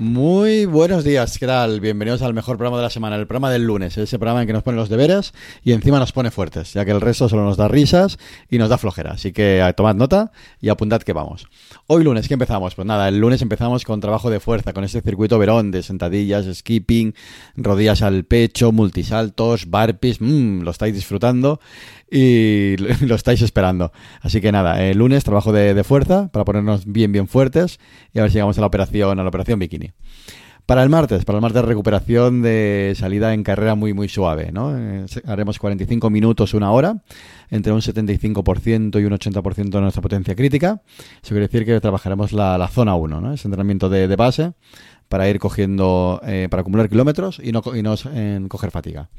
Muy buenos días, ¿qué tal? Bienvenidos al mejor programa de la semana, el programa del lunes, ese programa en que nos pone los deberes y encima nos pone fuertes, ya que el resto solo nos da risas y nos da flojera. Así que eh, tomad nota y apuntad que vamos. Hoy lunes, ¿qué empezamos? Pues nada, el lunes empezamos con trabajo de fuerza, con este circuito verón de sentadillas, skipping, rodillas al pecho, multisaltos, barpees, mmm, lo estáis disfrutando y lo estáis esperando. Así que nada, el lunes trabajo de, de fuerza para ponernos bien, bien fuertes y a ver si llegamos a la operación, a la operación bikini. Para el martes, para el martes recuperación de salida en carrera muy muy suave, ¿no? Eh, haremos 45 minutos, una hora, entre un 75% y un 80% de nuestra potencia crítica. Eso quiere decir que trabajaremos la, zona 1, ¿no? Ese entrenamiento de, de base para ir cogiendo, eh, para acumular kilómetros y no, y no eh, coger fatiga.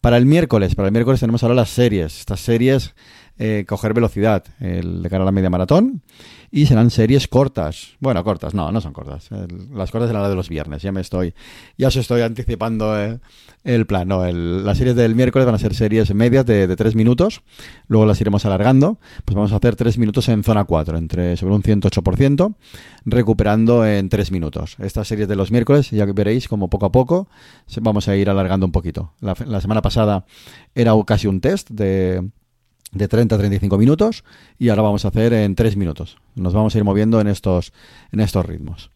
Para el miércoles, para el miércoles tenemos ahora las series. Estas series, eh, coger velocidad, el de cara a la media maratón. Y serán series cortas. Bueno, cortas, no, no son cortas. Las cortas serán las de los viernes. Ya me estoy, ya os estoy anticipando eh, el plan. No, el, las series del miércoles van a ser series medias de, de 3 minutos. Luego las iremos alargando. Pues vamos a hacer 3 minutos en zona 4, entre sobre un 108%, recuperando en 3 minutos. Estas series de los miércoles, ya veréis como poco a poco vamos a ir alargando un poquito. La semana pasada era casi un test de de 30 a 35 minutos y ahora vamos a hacer en 3 minutos. Nos vamos a ir moviendo en estos, en estos ritmos.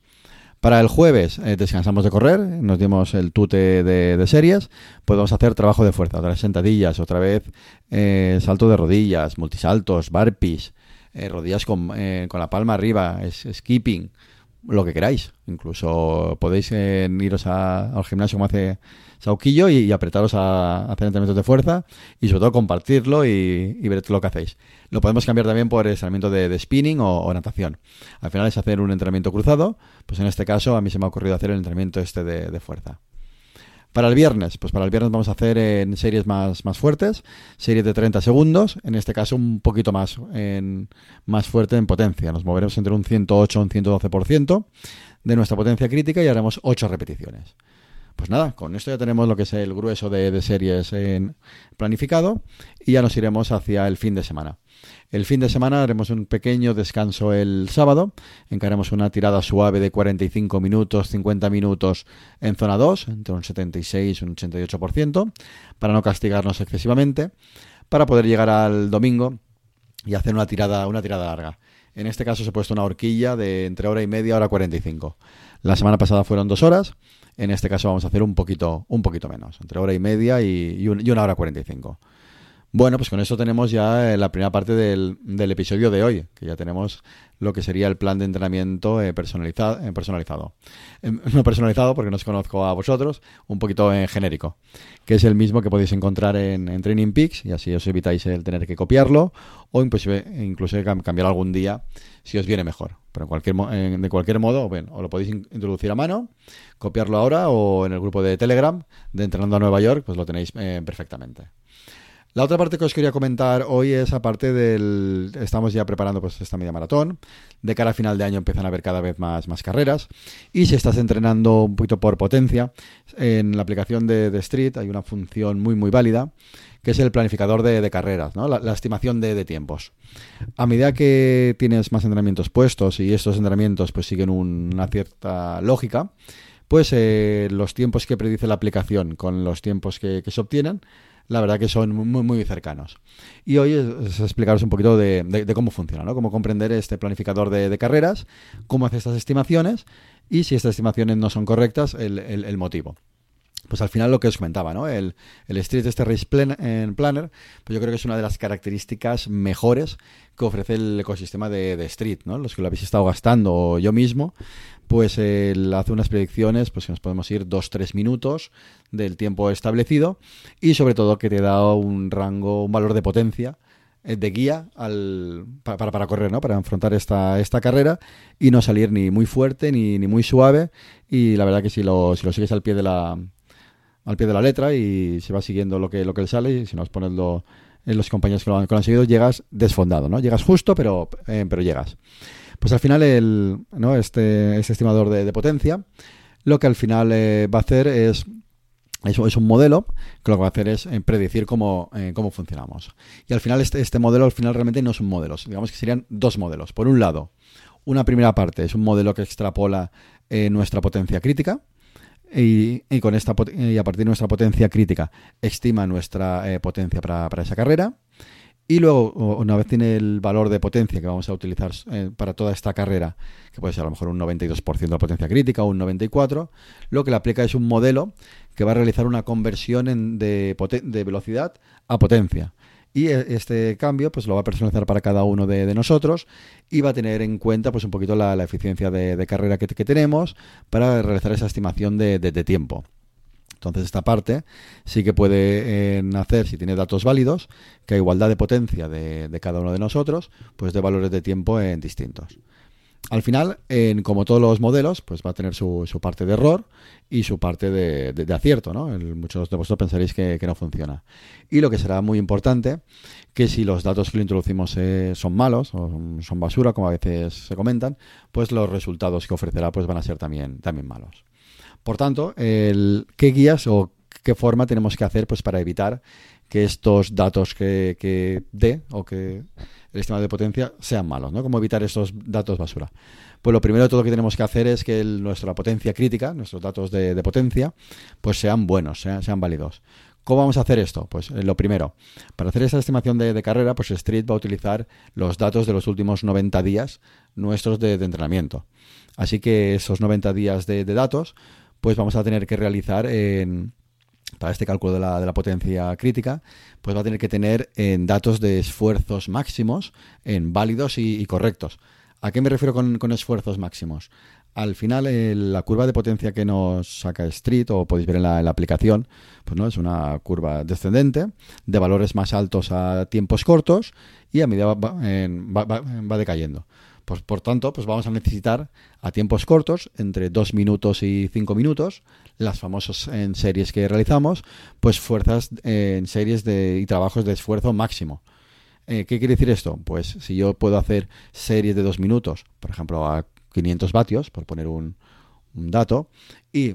Para el jueves eh, descansamos de correr, nos dimos el tute de, series, podemos hacer trabajo de fuerza, otras sentadillas, otra vez eh, salto de rodillas, multisaltos, barpees, eh, rodillas con, con, la palma arriba, skipping, lo que queráis. Incluso podéis iros a, al gimnasio como hace Sauquillo y, apretaros a, hacer entrenamientos de fuerza y sobre todo compartirlo y, ver lo que hacéis. Lo podemos cambiar también por entrenamiento de, spinning o, natación. Al final es hacer un entrenamiento cruzado, pues en este caso a mí se me ha ocurrido hacer el entrenamiento este de fuerza. Para el viernes, pues para el viernes vamos a hacer en series más, más fuertes, series de 30 segundos, en este caso un poquito más, en, más fuerte en potencia. Nos moveremos entre un 108 y un 112% de nuestra potencia crítica y haremos 8 repeticiones. Pues nada, con esto ya tenemos lo que es el grueso de, de series en planificado y ya nos iremos hacia el fin de semana. El fin de semana haremos un pequeño descanso el sábado, encaremos una tirada suave de 45 minutos, 50 minutos en zona 2, entre un 76 y un 88%, para no castigarnos excesivamente, para poder llegar al domingo y hacer una tirada, una tirada larga. En este caso se ha puesto una horquilla de entre hora y media, hora 45. La semana pasada fueron dos horas, en este caso vamos a hacer un poquito, un poquito menos, entre hora y media y, y, un, y una hora 45. Bueno, pues con eso tenemos ya la primera parte del, del, episodio de hoy, que ya tenemos lo que sería el plan de entrenamiento eh, personalizado. Eh, personalizado. Eh, no personalizado porque no os conozco a vosotros, un poquito en genérico, que es el mismo que podéis encontrar en, Training Peaks y así os evitáis el tener que copiarlo o inclusive, inclusive cambiar algún día si os viene mejor. Pero en cualquier, de cualquier modo, bueno, o lo podéis introducir a mano, copiarlo ahora o en el grupo de Telegram de Entrenando a Nueva York, pues lo tenéis eh, perfectamente. La otra parte que os quería comentar hoy es aparte del... Estamos ya preparando pues esta media maratón. De cara a final de año empiezan a haber cada vez más, más carreras. Y si estás entrenando un poquito por potencia, en la aplicación de, de Street hay una función muy muy válida que es el planificador de, carreras, ¿no? la, estimación de, tiempos. A medida que tienes más entrenamientos puestos y estos entrenamientos pues siguen un, una cierta lógica, pues eh, los tiempos que predice la aplicación con los tiempos que, que se obtienen la verdad que son muy, muy cercanos. Y hoy es, explicaros un poquito de, cómo funciona, ¿no? Cómo comprender este planificador de, carreras, cómo hace estas estimaciones y si estas estimaciones no son correctas, el, el motivo. Pues al final lo que os comentaba, ¿no? El, el Street este Race plan, Planner, pues yo creo que es una de las características mejores que ofrece el ecosistema de, de Street, ¿no? Los que lo habéis estado gastando yo mismo, pues eh, hace unas predicciones, pues que nos podemos ir 2-3 minutos del tiempo establecido y sobre todo que te da un rango, un valor de potencia eh, de guía al, para, para, correr, ¿no? Para enfrentar esta, esta carrera y no salir ni muy fuerte ni, ni muy suave. Y la verdad que si lo, si lo sigues al pie de la al pie de la letra y se va siguiendo lo que, lo que le sale y si nos pones lo, en los compañeros que lo han conseguido, llegas desfondado, ¿no? Llegas justo, pero, eh, pero llegas. Pues al final el, ¿no? este, este estimador de, potencia lo que al final eh, va a hacer es es, un modelo que lo que va a hacer es eh, predecir cómo, eh, cómo funcionamos. Y al final este, este modelo al final realmente no son modelos, digamos que serían dos modelos. Por un lado, una primera parte es un modelo que extrapola eh, nuestra potencia crítica, y, con esta y a partir de nuestra potencia crítica estima nuestra potencia para, para, esa carrera y luego, una vez tiene el valor de potencia que vamos a utilizar eh, para toda esta carrera, que puede ser a lo mejor un 92% de potencia crítica o un 94%, lo que le aplica es un modelo que va a realizar una conversión de, de, velocidad a potencia. Y e, este cambio pues lo va a personalizar para cada uno de, nosotros y va a tener en cuenta pues un poquito la, eficiencia de, carrera que, tenemos para realizar esa estimación de tiempo. Entonces esta parte sí que puede eh, hacer, si tiene datos válidos, que a igualdad de potencia de, cada uno de nosotros, pues de valores de tiempo en distintos. Al final, como todos los modelos, pues va a tener su, parte de error y su parte de, acierto, ¿no? muchos de vosotros pensaréis que, no funciona. Y lo que será muy importante, que si los datos que le introducimos eh, son malos o son basura, como a veces se comentan, pues los resultados que ofrecerá pues van a ser también, también malos. Por tanto, ¿qué guías o qué forma tenemos que hacer pues, para evitar que estos datos que, que dé o que el estimado de potencia sean malos? ¿no? ¿Cómo evitar estos datos basura? Pues lo primero de todo que tenemos que hacer es que nuestra potencia crítica, nuestros datos de, potencia, pues sean buenos, sean, sean válidos. ¿Cómo vamos a hacer esto? Pues eh, lo primero, para hacer esta estimación de, carrera, pues Street va a utilizar los datos de los últimos 90 días nuestros de, entrenamiento. Así que esos 90 días de, datos, pues vamos a tener que realizar en, para este cálculo de la, de la, potencia crítica, pues va a tener que tener en datos de esfuerzos máximos en válidos y, correctos. ¿A qué me refiero con, esfuerzos máximos? Al final, la curva de potencia que nos saca Street, o podéis ver en la, aplicación, pues no es una curva descendente, de valores más altos a tiempos cortos, y a medida va, va, va decayendo. Pues, por tanto, pues vamos a necesitar a tiempos cortos, entre 2 minutos y 5 minutos, las famosas en series que realizamos, pues fuerzas en series de, y trabajos de esfuerzo máximo. Eh, ¿Qué quiere decir esto? Pues si yo puedo hacer series de 2 minutos, por ejemplo, a 500 vatios, por poner un, dato, y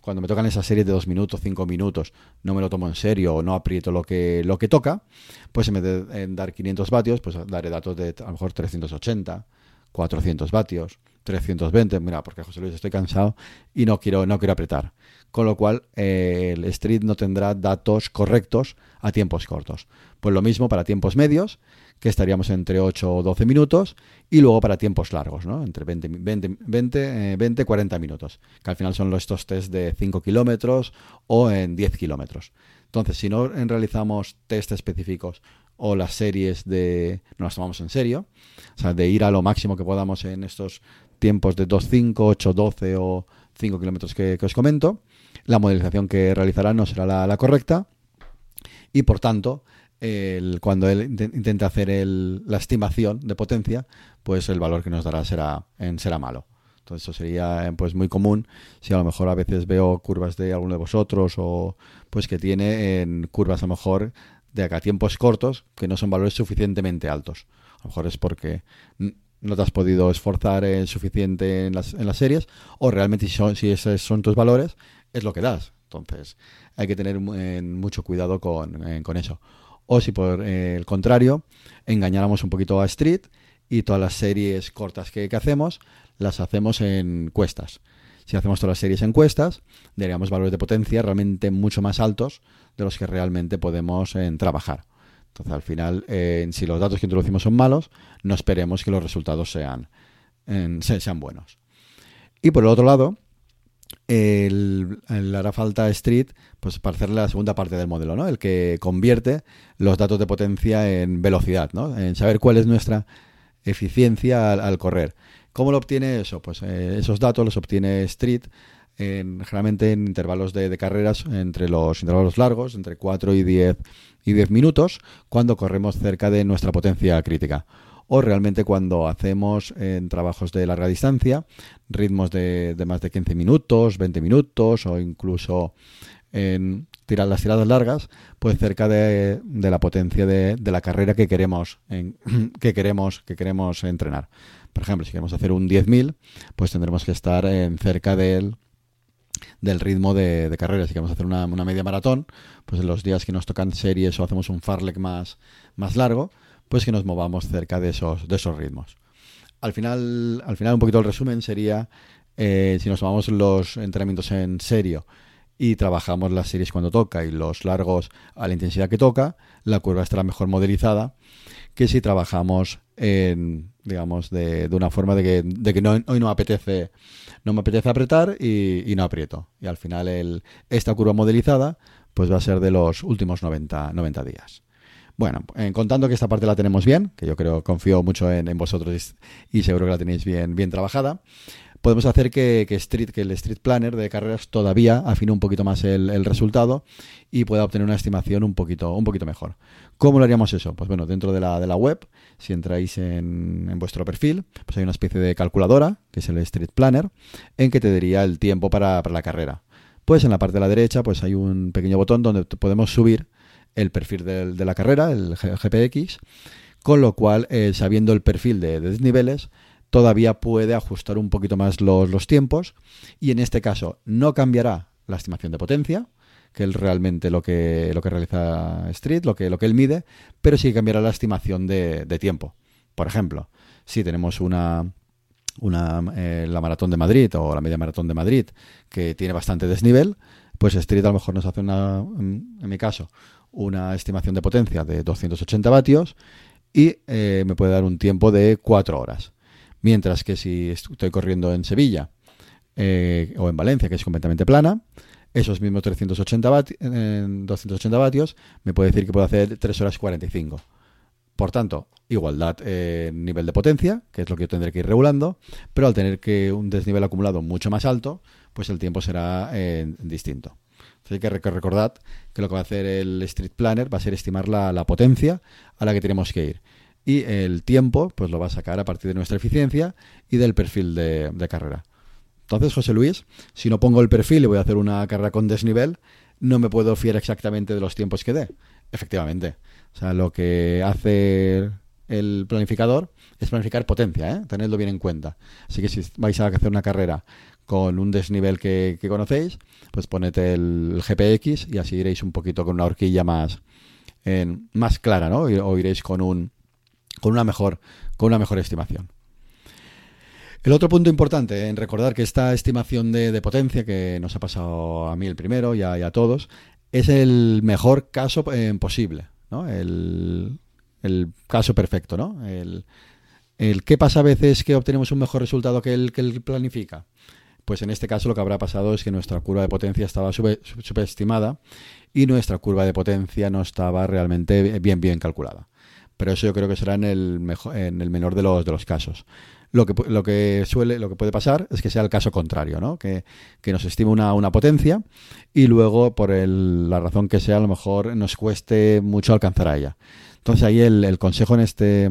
cuando me tocan esas series de 2 minutos, 5 minutos, no me lo tomo en serio o no aprieto lo que, lo que toca, pues en vez de dar 500 vatios, pues daré datos de a lo mejor 380, 400 vatios, 320, mira, porque José Luis estoy cansado y no quiero, no quiero apretar. Con lo cual, eh, el Street no tendrá datos correctos a tiempos cortos. Pues lo mismo para tiempos medios, que estaríamos entre 8 o 12 minutos, y luego para tiempos largos, ¿no? Entre 20, 20, 20, 20 40 minutos, que al final son estos test de 5 kilómetros o en 10 kilómetros. Entonces, si no realizamos test específicos o las series de no las tomamos en serio, o sea, de ir a lo máximo que podamos en estos tiempos de 2.5, 8.12 o 5 kilómetros que, os comento, la modelización que realizará no será la, correcta. Y por tanto el, cuando él intente hacer el, la estimación de potencia, pues el valor que nos dará será, en, será malo. Entonces eso sería pues muy común. Si a lo mejor a veces veo curvas de alguno de vosotros o pues que tiene en curvas a lo mejor de acá tiempos cortos que no son valores suficientemente altos. A lo mejor es porque no te has podido esforzar en suficiente en las, en las series o realmente si, son, si esos son tus valores es lo que das. Entonces hay que tener mucho cuidado con, con, eso. O si por el contrario engañáramos un poquito a Street y todas las series cortas que, que hacemos las hacemos en cuestas. Si hacemos todas las series en cuestas, daríamos valores de potencia realmente mucho más altos de los que realmente podemos en, trabajar. Entonces, al final, si los datos que introducimos son malos, no esperemos que los resultados sean, sean buenos. Y por el otro lado, el, hará falta Street pues para hacer la segunda parte del modelo, ¿no? El que convierte los datos de potencia en velocidad, ¿no? En saber cuál es nuestra eficiencia al, correr. ¿Cómo lo obtiene eso? Pues eh, esos datos los obtiene Street generalmente en intervalos de, carreras entre los intervalos largos, entre 4 y 10, y 10 minutos, cuando corremos cerca de nuestra potencia crítica. O realmente cuando hacemos en trabajos de larga distancia, ritmos de, más de 15 minutos, 20 minutos o incluso en tirar las tiradas largas, pues cerca de, la potencia de, la carrera que queremos, que queremos, que queremos entrenar. Por ejemplo, si queremos hacer un 10.000, pues tendremos que estar en cerca del, del ritmo de, carrera. Si queremos hacer una, media maratón, pues en los días que nos tocan series o hacemos un farlek más, más largo, pues que nos movamos cerca de esos, de esos ritmos. Al final, al final, un poquito el resumen sería, eh, si nos tomamos los entrenamientos en serio y trabajamos las series cuando toca y los largos a la intensidad que toca, la curva estará mejor modelizada que si trabajamos en, digamos, de, de una forma de que, de que no, hoy no apetece, no me apetece apretar y, no aprieto. Y al final el, esta curva modelizada pues va a ser de los últimos 90, 90 días. Bueno, en contando que esta parte la tenemos bien, que yo creo, confío mucho en, en vosotros y, seguro que la tenéis bien, bien trabajada, podemos hacer que, Street, que el Street Planner de carreras todavía afine un poquito más el, resultado y pueda obtener una estimación un poquito, un poquito mejor. ¿Cómo lo haríamos eso? Pues bueno, dentro de la, de la web, si entráis en, en, vuestro perfil, pues hay una especie de calculadora, que es el Street Planner, en que te daría el tiempo para, la carrera. Pues en la parte de la derecha, pues hay un pequeño botón donde podemos subir el perfil de, la carrera, el GPX, con lo cual, eh, sabiendo el perfil de, de desniveles, todavía puede ajustar un poquito más los, tiempos y en este caso no cambiará la estimación de potencia, que es realmente lo que, lo que realiza Street, lo que, lo que él mide, pero sí cambiará la estimación de, tiempo. Por ejemplo, si tenemos una, una eh, la maratón de Madrid o la media maratón de Madrid que tiene bastante desnivel, pues Street a lo mejor nos hace una, en, mi caso, una estimación de potencia de 280 vatios y eh, me puede dar un tiempo de 4 horas. Mientras que si estoy corriendo en Sevilla eh, o en Valencia, que es completamente plana, esos mismos 380 280 vatios me puede decir que puedo hacer 3 horas 45. Por tanto, igualdad en nivel de potencia, que es lo que yo tendré que ir regulando, pero al tener que un desnivel acumulado mucho más alto, pues el tiempo será eh, distinto. Hay que recordar que lo que va a hacer el Street Planner va a ser estimar la potencia a la que tenemos que ir y el tiempo pues lo va a sacar a partir de nuestra eficiencia y del perfil de, carrera. Entonces, José Luis, si no pongo el perfil y voy a hacer una carrera con desnivel, no me puedo fiar exactamente de los tiempos que dé. Efectivamente. O sea, lo que hace el planificador es planificar potencia, ¿eh? tenedlo bien en cuenta. Así que si vais a hacer una carrera con un desnivel que, conocéis, pues ponete el, GPX y así iréis un poquito con una horquilla más, más clara, ¿no? O iréis con un, con una mejor, con una mejor estimación. El otro punto importante en recordar que esta estimación de, potencia, que nos ha pasado a mí el primero y a, todos, es el mejor caso eh, posible, ¿no? El, caso perfecto, ¿no? El, el, ¿Qué pasa a veces que obtenemos un mejor resultado que el que él planifica? Pues en este caso lo que habrá pasado es que nuestra curva de potencia estaba subestimada y nuestra curva de potencia no estaba realmente bien bien calculada pero eso yo creo que será en el, mejor, en el menor de los, de los casos. Lo que, lo que suele, lo que puede pasar es que sea el caso contrario, ¿no? Que, nos estime una, una, potencia y luego, por la razón que sea, a lo mejor nos cueste mucho alcanzar a ella. Entonces ahí el, consejo en este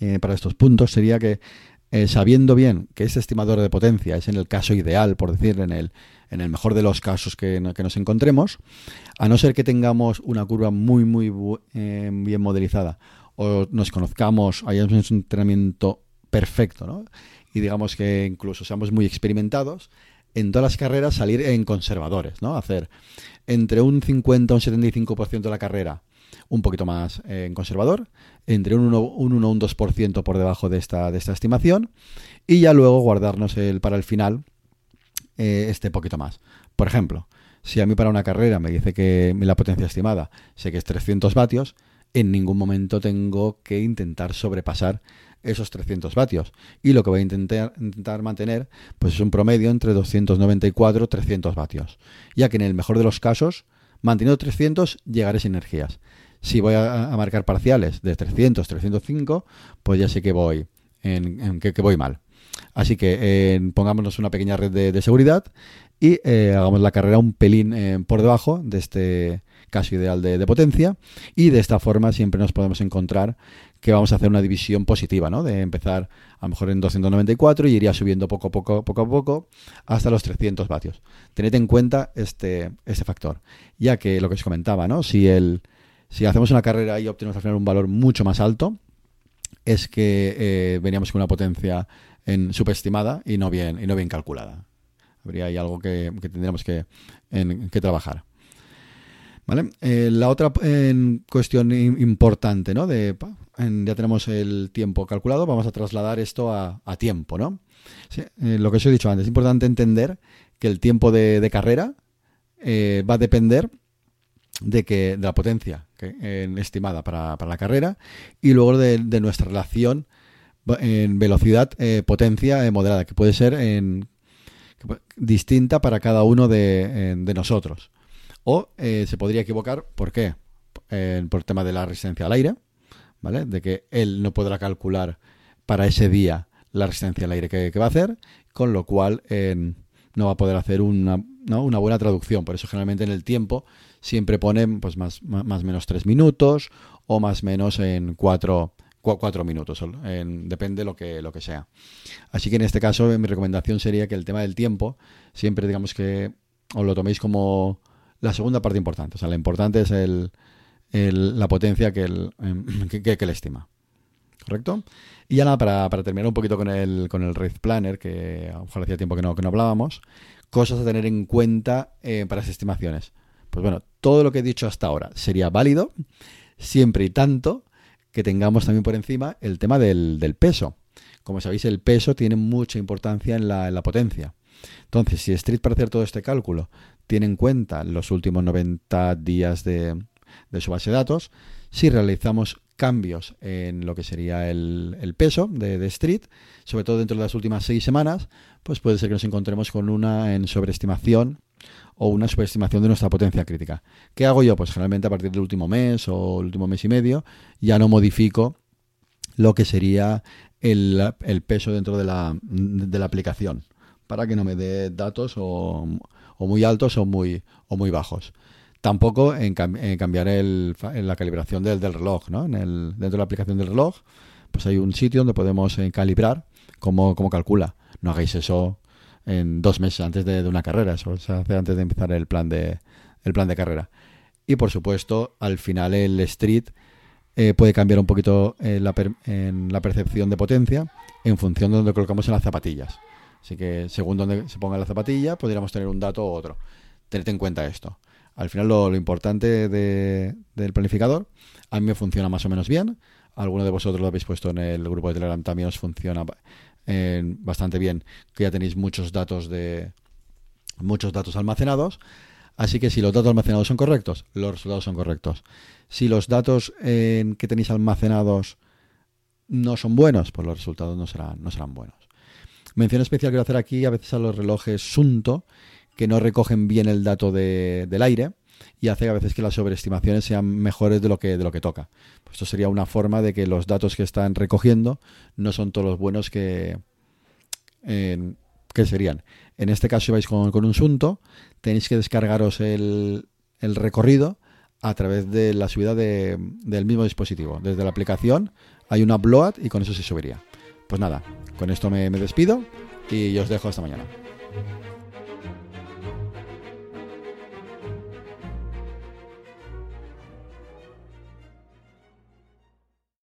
eh, para estos puntos sería que eh, sabiendo bien que ese estimador de potencia es en el caso ideal, por decir, en el, en el mejor de los casos que, nos encontremos, a no ser que tengamos una curva muy, muy eh, bien modelizada o nos conozcamos, hayamos un entrenamiento perfecto, ¿no? Y digamos que incluso seamos muy experimentados, en todas las carreras salir en conservadores, ¿no? Hacer entre un 50 o un 75% de la carrera un poquito más eh, en conservador, entre un 1 o un 2% por debajo de esta, de esta estimación, y ya luego guardarnos el, para el final eh, este poquito más. Por ejemplo, si a mí para una carrera me dice que la potencia estimada sé que es 300 vatios, en ningún momento tengo que intentar sobrepasar esos 300 vatios. Y lo que voy a intentar, intentar mantener pues es un promedio entre 294 y 300 vatios. Ya que en el mejor de los casos, manteniendo 300, llegaré sin energías. Si voy a, marcar parciales de 300, 305, pues ya sé que voy, en, que, voy mal. Así que eh, pongámonos una pequeña red de, seguridad y eh, hagamos la carrera un pelín eh, por debajo de este caso ideal de, potencia y de esta forma siempre nos podemos encontrar que vamos a hacer una división positiva, ¿no? De empezar a lo mejor en 294 y iría subiendo poco a poco, a poco hasta los 300 vatios. Tened en cuenta este, este factor, ya que lo que os comentaba, ¿no? Si el, si hacemos una carrera y obtenemos al final un valor mucho más alto, es que eh, veníamos con una potencia en subestimada y no bien, y no bien calculada. Habría ahí algo que, tendríamos que, trabajar. ¿Vale? Eh, la otra cuestión importante, ¿no? Ya tenemos el tiempo calculado, vamos a trasladar esto a, tiempo, ¿no? Eh, lo que os he dicho antes, es importante entender que el tiempo de, carrera eh, va a depender de, que, de la potencia estimada para, la carrera y luego de, nuestra relación en velocidad, potencia moderada, que puede ser en, distinta para cada uno de, nosotros. O eh, se podría equivocar, ¿por qué? por tema de la resistencia al aire, ¿vale? De que él no podrá calcular para ese día la resistencia al aire que, va a hacer, con lo cual no va a poder hacer una, buena traducción. Por eso generalmente en el tiempo siempre ponen pues más, más, menos tres minutos o más menos en cuatro cuatro minutos, depende lo que, lo que sea. Así que en este caso mi recomendación sería que el tema del tiempo siempre digamos que os lo toméis como la segunda parte importante. O sea, la importante es el, la potencia que, el, em, que, estima. ¿Correcto? Y ya para, para, terminar un poquito con el, con el Red Planner, que a lo mejor hacía tiempo que no, que no hablábamos, cosas a tener en cuenta eh, para las estimaciones. Pues bueno, todo lo que he dicho hasta ahora sería válido siempre y tanto que tengamos también por encima el tema del, peso. Como sabéis, el peso tiene mucha importancia en la, potencia. Entonces, si Street para hacer todo este cálculo tiene en cuenta los últimos 90 días de, su base de datos, si realizamos cambios en lo que sería el, peso de, de, Street, sobre todo dentro de las últimas seis semanas, pues puede ser que nos encontremos con una en sobreestimación o una superestimación de nuestra potencia crítica. ¿Qué hago yo? Pues generalmente a partir del último mes o el último mes y medio ya no modifico lo que sería el, peso dentro de la, de la, aplicación para que no me dé datos o, muy altos o muy, o muy bajos. Tampoco en, cambiar la calibración del, reloj. ¿no? En el, dentro de la aplicación del reloj pues hay un sitio donde podemos eh, calibrar cómo, cómo calcula. No hagáis eso en dos meses antes de, una carrera. Eso se hace antes de empezar el plan de, el plan de carrera. Y por supuesto, al final el street eh, puede cambiar un poquito eh, la percepción de potencia en función de donde colocamos en las zapatillas. Así que según donde se ponga la zapatilla, podríamos tener un dato u otro. Tened en cuenta esto. Al final lo, importante del planificador, a mí me funciona más o menos bien. Alguno de vosotros lo habéis puesto en el grupo de Telegram, también os funciona bastante bien, que ya tenéis muchos datos de muchos datos almacenados. Así que si los datos almacenados son correctos, los resultados son correctos. Si los datos que tenéis almacenados no son buenos, pues los resultados no serán, no serán buenos. Mención especial quiero hacer aquí a veces a los relojes Sunto, que no recogen bien el dato del aire y hace a veces que las sobreestimaciones sean mejores de lo que, de lo que toca. Pues esto sería una forma de que los datos que están recogiendo no son todos los buenos que, que serían. En este caso, si vais con, un Sunto, tenéis que descargaros el, el recorrido a través de la subida de, del mismo dispositivo. Desde la aplicación hay una upload y con eso se subiría. Pues nada, con esto me, me despido y os dejo hasta mañana.